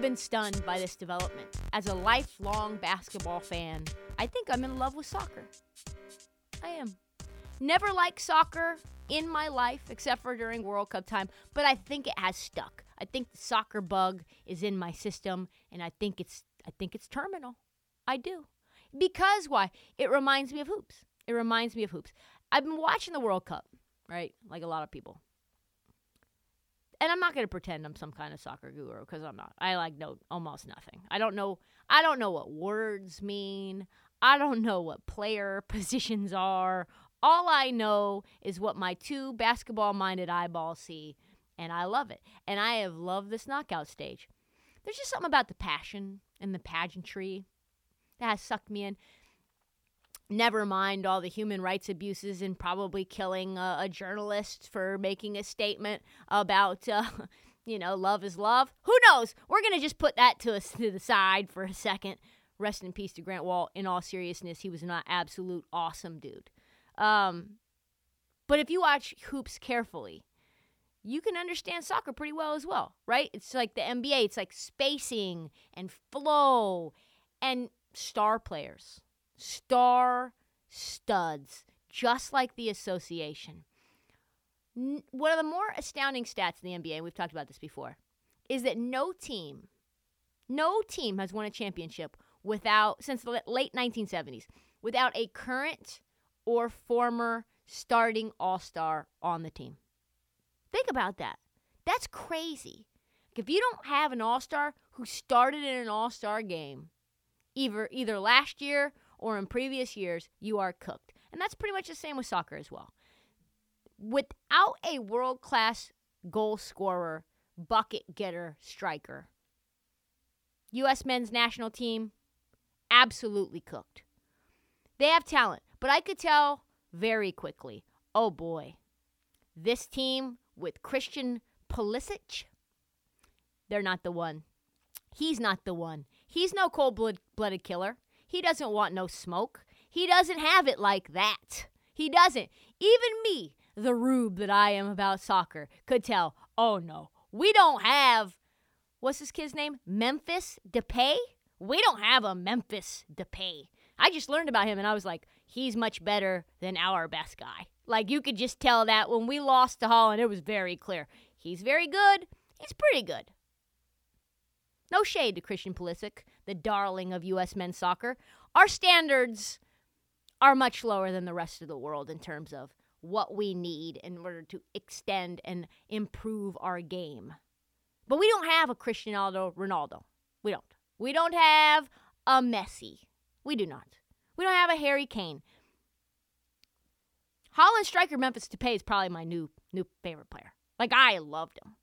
Been stunned by this development. As a lifelong basketball fan, I think I'm in love with soccer. I am. Never liked soccer in my life except for during World Cup time, but I think it has stuck. I think the soccer bug is in my system and I think it's I think it's terminal. I do. Because why? It reminds me of hoops. It reminds me of hoops. I've been watching the World Cup, right? Like a lot of people and I'm not going to pretend I'm some kind of soccer guru because I'm not. I like know almost nothing. I don't know. I don't know what words mean. I don't know what player positions are. All I know is what my two basketball-minded eyeballs see, and I love it. And I have loved this knockout stage. There's just something about the passion and the pageantry that has sucked me in never mind all the human rights abuses and probably killing a, a journalist for making a statement about uh, you know love is love. Who knows? We're gonna just put that to us to the side for a second. Rest in peace to grant wahl in all seriousness he was an absolute awesome dude. Um, but if you watch hoops carefully you can understand soccer pretty well as well right? It's like the nba it's like spacing and flow and star players star studs, just like the association. One of the more astounding stats in the NBA, and we've talked about this before, is that no team, no team has won a championship without, since the late 1970s, without a current or former starting all star on the team. Think about that. That's crazy. If you don't have an all star who started in an all star game, either either last year or in previous years, you are cooked. And that's pretty much the same with soccer as well. Without a world class goal scorer, bucket getter, striker, U.S. men's national team, absolutely cooked. They have talent, but I could tell very quickly oh boy, this team with Christian Pulisic, they're not the one. He's not the one. He's no cold blooded killer. He doesn't want no smoke. He doesn't have it like that. He doesn't. Even me, the rube that I am about soccer, could tell, oh no, we don't have, what's this kid's name? Memphis Depay? We don't have a Memphis Depay. I just learned about him and I was like, he's much better than our best guy. Like you could just tell that when we lost to Holland, it was very clear. He's very good. He's pretty good. No shade to Christian Pulisic, the darling of U.S. men's soccer. Our standards are much lower than the rest of the world in terms of what we need in order to extend and improve our game. But we don't have a Cristiano Ronaldo. We don't. We don't have a Messi. We do not. We don't have a Harry Kane. Holland striker Memphis Depay is probably my new new favorite player. Like I loved him.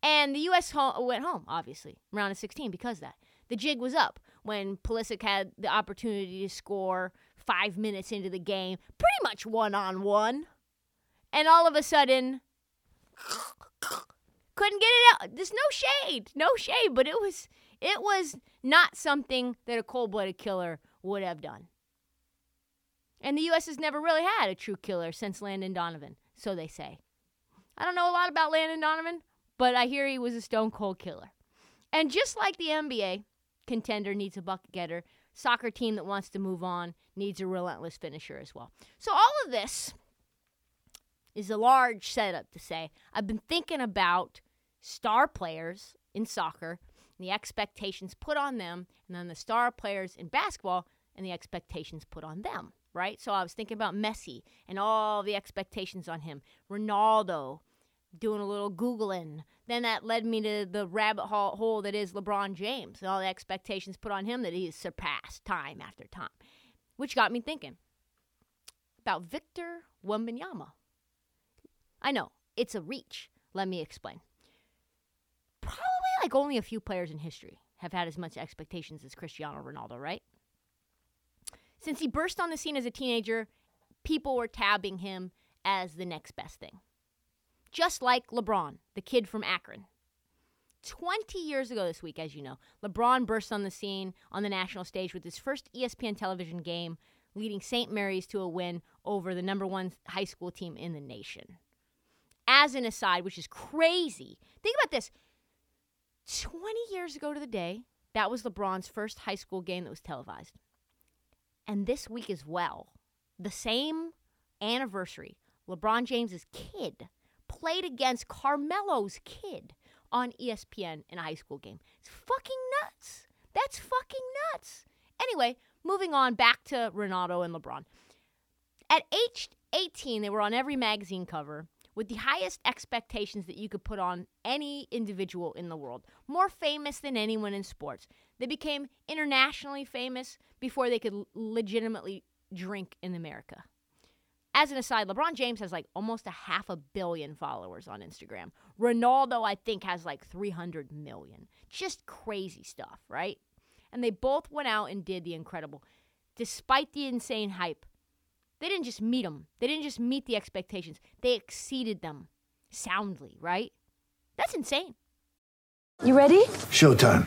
And the U.S. went home, obviously, round of 16 because that. The jig was up when Pulisic had the opportunity to score five minutes into the game, pretty much one on one. And all of a sudden, couldn't get it out. There's no shade, no shade, but it was it was not something that a cold-blooded killer would have done. And the U.S. has never really had a true killer since Landon Donovan, so they say. I don't know a lot about Landon Donovan, but I hear he was a stone cold killer. And just like the NBA contender needs a bucket getter, soccer team that wants to move on needs a relentless finisher as well. So all of this is a large setup to say I've been thinking about star players in soccer and the expectations put on them, and then the star players in basketball and the expectations put on them, right? So I was thinking about Messi and all the expectations on him, Ronaldo, doing a little Googling. Then that led me to the rabbit hole that is LeBron James and all the expectations put on him that he has surpassed time after time, which got me thinking about Victor Wembanyama. I know, it's a reach. Let me explain. Probably like only a few players in history have had as much expectations as Cristiano Ronaldo, right? Since he burst on the scene as a teenager, people were tabbing him as the next best thing just like LeBron, the kid from Akron. 20 years ago this week, as you know, LeBron burst on the scene on the national stage with his first ESPN television game, leading St. Mary's to a win over the number one high school team in the nation. As an aside, which is crazy, think about this 20 years ago to the day, that was LeBron's first high school game that was televised. And this week as well, the same anniversary, LeBron James's kid played against Carmelo's kid on ESPN in a high school game. It's fucking nuts. That's fucking nuts. Anyway, moving on back to Ronaldo and LeBron. At age 18, they were on every magazine cover with the highest expectations that you could put on any individual in the world, more famous than anyone in sports. They became internationally famous before they could legitimately drink in America. As an aside, LeBron James has like almost a half a billion followers on Instagram. Ronaldo, I think, has like 300 million. Just crazy stuff, right? And they both went out and did the incredible. Despite the insane hype, they didn't just meet them, they didn't just meet the expectations, they exceeded them soundly, right? That's insane. You ready? Showtime.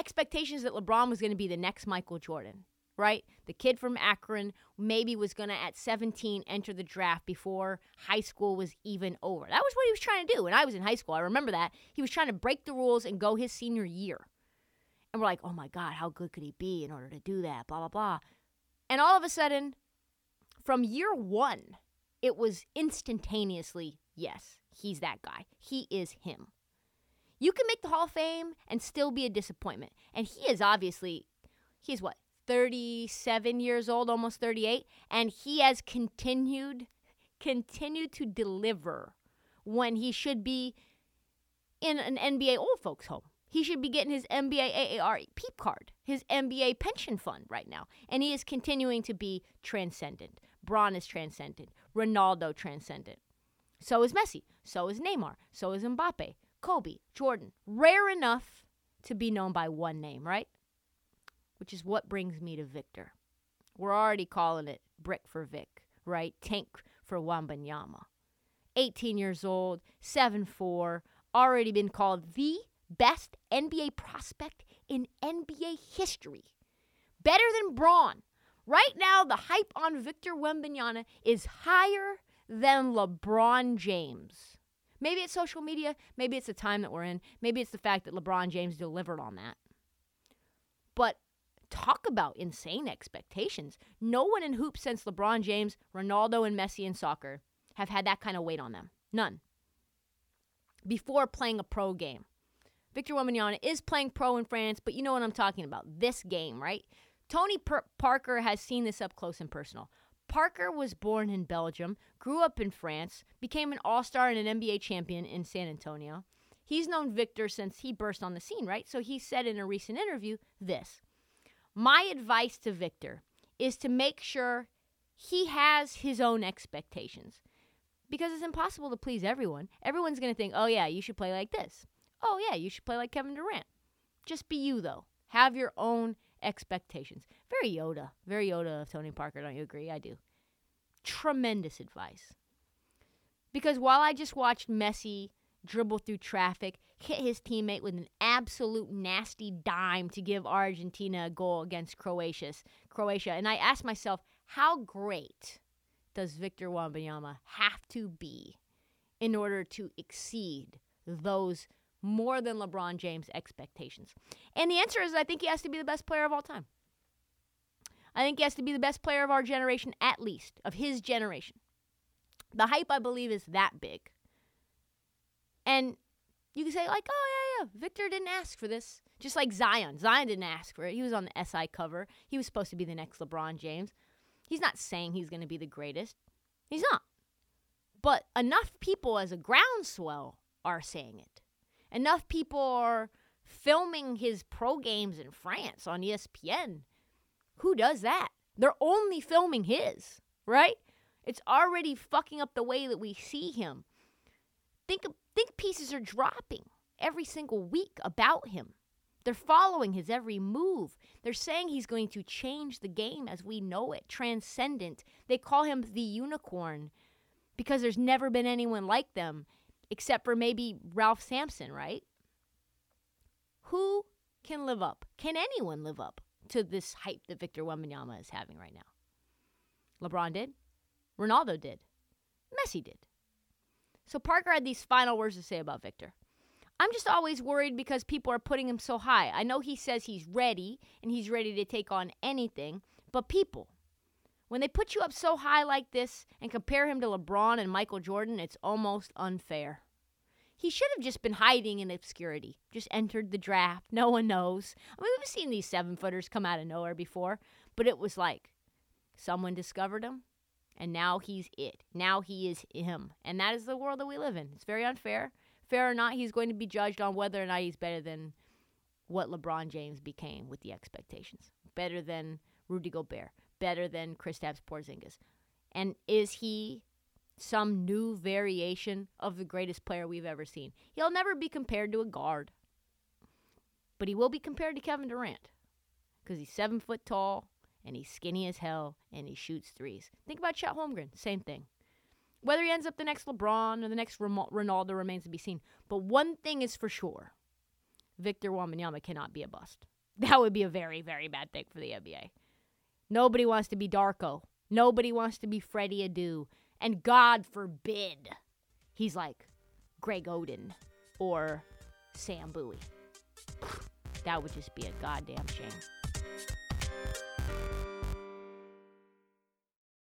expectations that LeBron was going to be the next Michael Jordan, right? The kid from Akron maybe was going to, at 17, enter the draft before high school was even over. That was what he was trying to do. When I was in high school, I remember that. He was trying to break the rules and go his senior year. And we're like, oh my God, how good could he be in order to do that? Blah, blah, blah. And all of a sudden, from year one, it was instantaneously, yes, he's that guy. He is him. You can make the Hall of Fame and still be a disappointment. And he is obviously, he's what, 37 years old, almost 38, and he has continued, continued to deliver when he should be in an NBA old folks home. He should be getting his NBA AAR peep card, his NBA pension fund right now. And he is continuing to be transcendent. Braun is transcendent. Ronaldo transcendent. So is Messi. So is Neymar. So is Mbappe. Kobe, Jordan. Rare enough to be known by one name, right? Which is what brings me to Victor. We're already calling it Brick for Vic, right? Tank for Wembanyama. 18 years old, 7'4, already been called the best NBA prospect in NBA history. Better than Braun. Right now, the hype on Victor Wembanyama is higher than LeBron James. Maybe it's social media. Maybe it's the time that we're in. Maybe it's the fact that LeBron James delivered on that. But talk about insane expectations. No one in hoops since LeBron James, Ronaldo, and Messi in soccer have had that kind of weight on them. None. Before playing a pro game. Victor Wembanyama is playing pro in France, but you know what I'm talking about. This game, right? Tony per- Parker has seen this up close and personal. Parker was born in Belgium, grew up in France, became an all star and an NBA champion in San Antonio. He's known Victor since he burst on the scene, right? So he said in a recent interview this My advice to Victor is to make sure he has his own expectations because it's impossible to please everyone. Everyone's going to think, oh, yeah, you should play like this. Oh, yeah, you should play like Kevin Durant. Just be you, though. Have your own expectations. Very Yoda. Very Yoda of Tony Parker, don't you agree? I do. Tremendous advice. Because while I just watched Messi dribble through traffic, hit his teammate with an absolute nasty dime to give Argentina a goal against Croatia, Croatia, and I asked myself, how great does Victor Wembanyama have to be in order to exceed those more than LeBron James expectations? And the answer is I think he has to be the best player of all time. I think he has to be the best player of our generation, at least, of his generation. The hype, I believe, is that big. And you can say, like, oh, yeah, yeah, Victor didn't ask for this. Just like Zion. Zion didn't ask for it. He was on the SI cover. He was supposed to be the next LeBron James. He's not saying he's going to be the greatest. He's not. But enough people as a groundswell are saying it. Enough people are filming his pro games in France on ESPN. Who does that? They're only filming his, right? It's already fucking up the way that we see him. Think think pieces are dropping every single week about him. They're following his every move. They're saying he's going to change the game as we know it, transcendent. They call him the unicorn because there's never been anyone like them except for maybe Ralph Sampson, right? Who can live up? Can anyone live up to this hype that Victor Wembanyama is having right now? LeBron did. Ronaldo did. Messi did. So Parker had these final words to say about Victor. I'm just always worried because people are putting him so high. I know he says he's ready and he's ready to take on anything, but people, when they put you up so high like this and compare him to LeBron and Michael Jordan, it's almost unfair. He should have just been hiding in obscurity, just entered the draft. No one knows. I mean, we've seen these seven footers come out of nowhere before, but it was like someone discovered him, and now he's it. Now he is him. And that is the world that we live in. It's very unfair fair or not, he's going to be judged on whether or not he's better than what LeBron James became with the expectations. Better than Rudy Gobert. Better than Kristaps Porzingis. And is he some new variation of the greatest player we've ever seen? He'll never be compared to a guard. But he will be compared to Kevin Durant. Because he's seven foot tall and he's skinny as hell and he shoots threes. Think about Chet Holmgren. Same thing. Whether he ends up the next LeBron or the next Ronaldo remains to be seen. But one thing is for sure Victor Wembanyama cannot be a bust. That would be a very, very bad thing for the NBA. Nobody wants to be Darko. Nobody wants to be Freddy Adu. And God forbid he's like Greg Oden or Sam Bowie. That would just be a goddamn shame.